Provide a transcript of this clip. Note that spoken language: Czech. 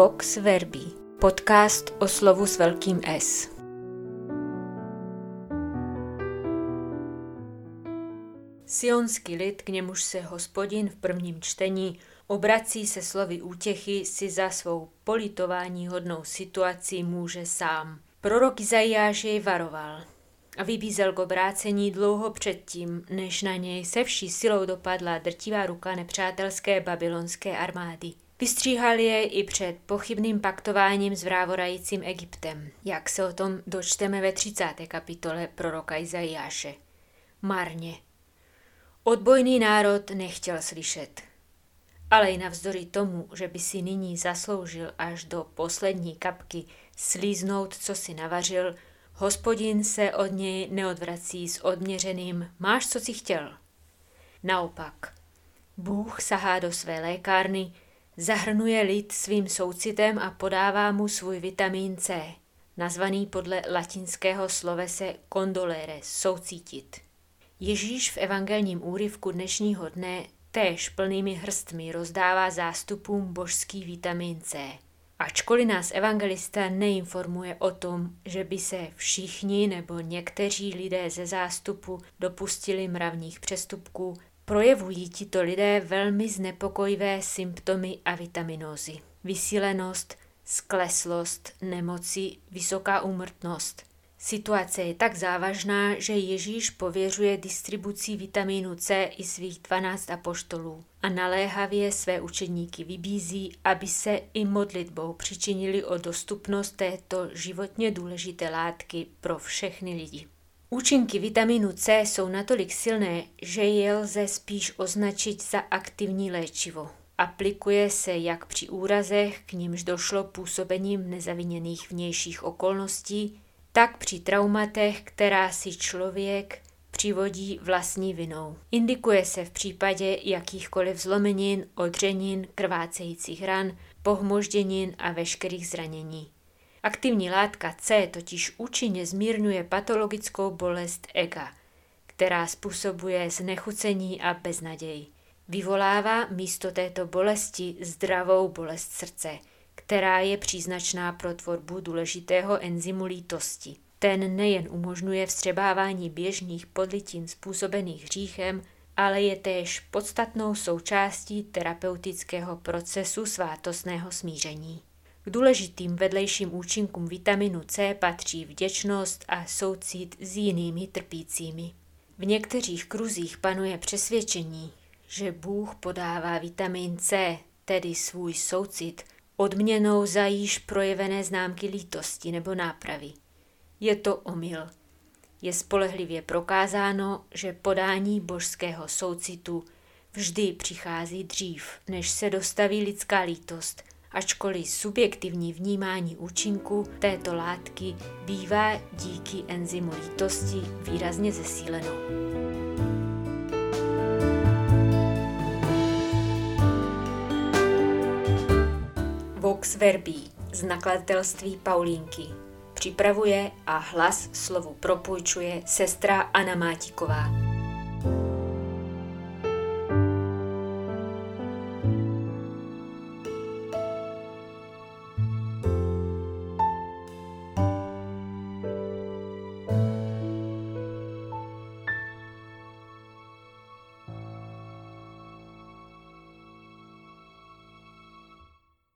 Vox Verbi, podcast o slovu s velkým S. Sionský lid, k němuž se hospodin v prvním čtení obrací se slovy útěchy, si za svou politování hodnou situaci může sám. Prorok Izajáš jej varoval a vybízel k obrácení dlouho předtím, než na něj se vší silou dopadla drtivá ruka nepřátelské babylonské armády. Vystříhal je i před pochybným paktováním s vrávorajícím Egyptem, jak se o tom dočteme ve 30. kapitole proroka Izajáše. Marně. Odbojný národ nechtěl slyšet. Ale i navzdory tomu, že by si nyní zasloužil až do poslední kapky slíznout, co si navařil, hospodin se od něj neodvrací s odměřeným máš, co si chtěl. Naopak, Bůh sahá do své lékárny, Zahrnuje lid svým soucitem a podává mu svůj vitamin C, nazvaný podle latinského slovese condolere, soucítit. Ježíš v evangelním úryvku dnešního dne též plnými hrstmi rozdává zástupům božský vitamin C. Ačkoliv nás evangelista neinformuje o tom, že by se všichni nebo někteří lidé ze zástupu dopustili mravních přestupků, projevují tito lidé velmi znepokojivé symptomy a vitaminózy. Vysílenost, skleslost, nemoci, vysoká úmrtnost. Situace je tak závažná, že Ježíš pověřuje distribucí vitamínu C i svých 12 apoštolů a naléhavě své učedníky vybízí, aby se i modlitbou přičinili o dostupnost této životně důležité látky pro všechny lidi. Účinky vitamínu C jsou natolik silné, že je lze spíš označit za aktivní léčivo. Aplikuje se jak při úrazech, k nímž došlo působením nezaviněných vnějších okolností, tak při traumatech, která si člověk přivodí vlastní vinou. Indikuje se v případě jakýchkoliv zlomenin, odřenin, krvácejících ran, pohmožděnin a veškerých zranění. Aktivní látka C totiž účinně zmírňuje patologickou bolest ega, která způsobuje znechucení a beznaděj. Vyvolává místo této bolesti zdravou bolest srdce, která je příznačná pro tvorbu důležitého enzymu lítosti. Ten nejen umožňuje vstřebávání běžných podlitin způsobených hříchem, ale je též podstatnou součástí terapeutického procesu svátostného smíření. K důležitým vedlejším účinkům vitaminu C patří vděčnost a soucit s jinými trpícími. V některých kruzích panuje přesvědčení, že Bůh podává vitamin C, tedy svůj soucit, odměnou za již projevené známky lítosti nebo nápravy. Je to omyl. Je spolehlivě prokázáno, že podání božského soucitu vždy přichází dřív, než se dostaví lidská lítost – ačkoliv subjektivní vnímání účinku této látky bývá díky enzymu lítosti výrazně zesíleno. Vox Verbi z nakladatelství Paulínky připravuje a hlas slovu propůjčuje sestra Anna Mátiková.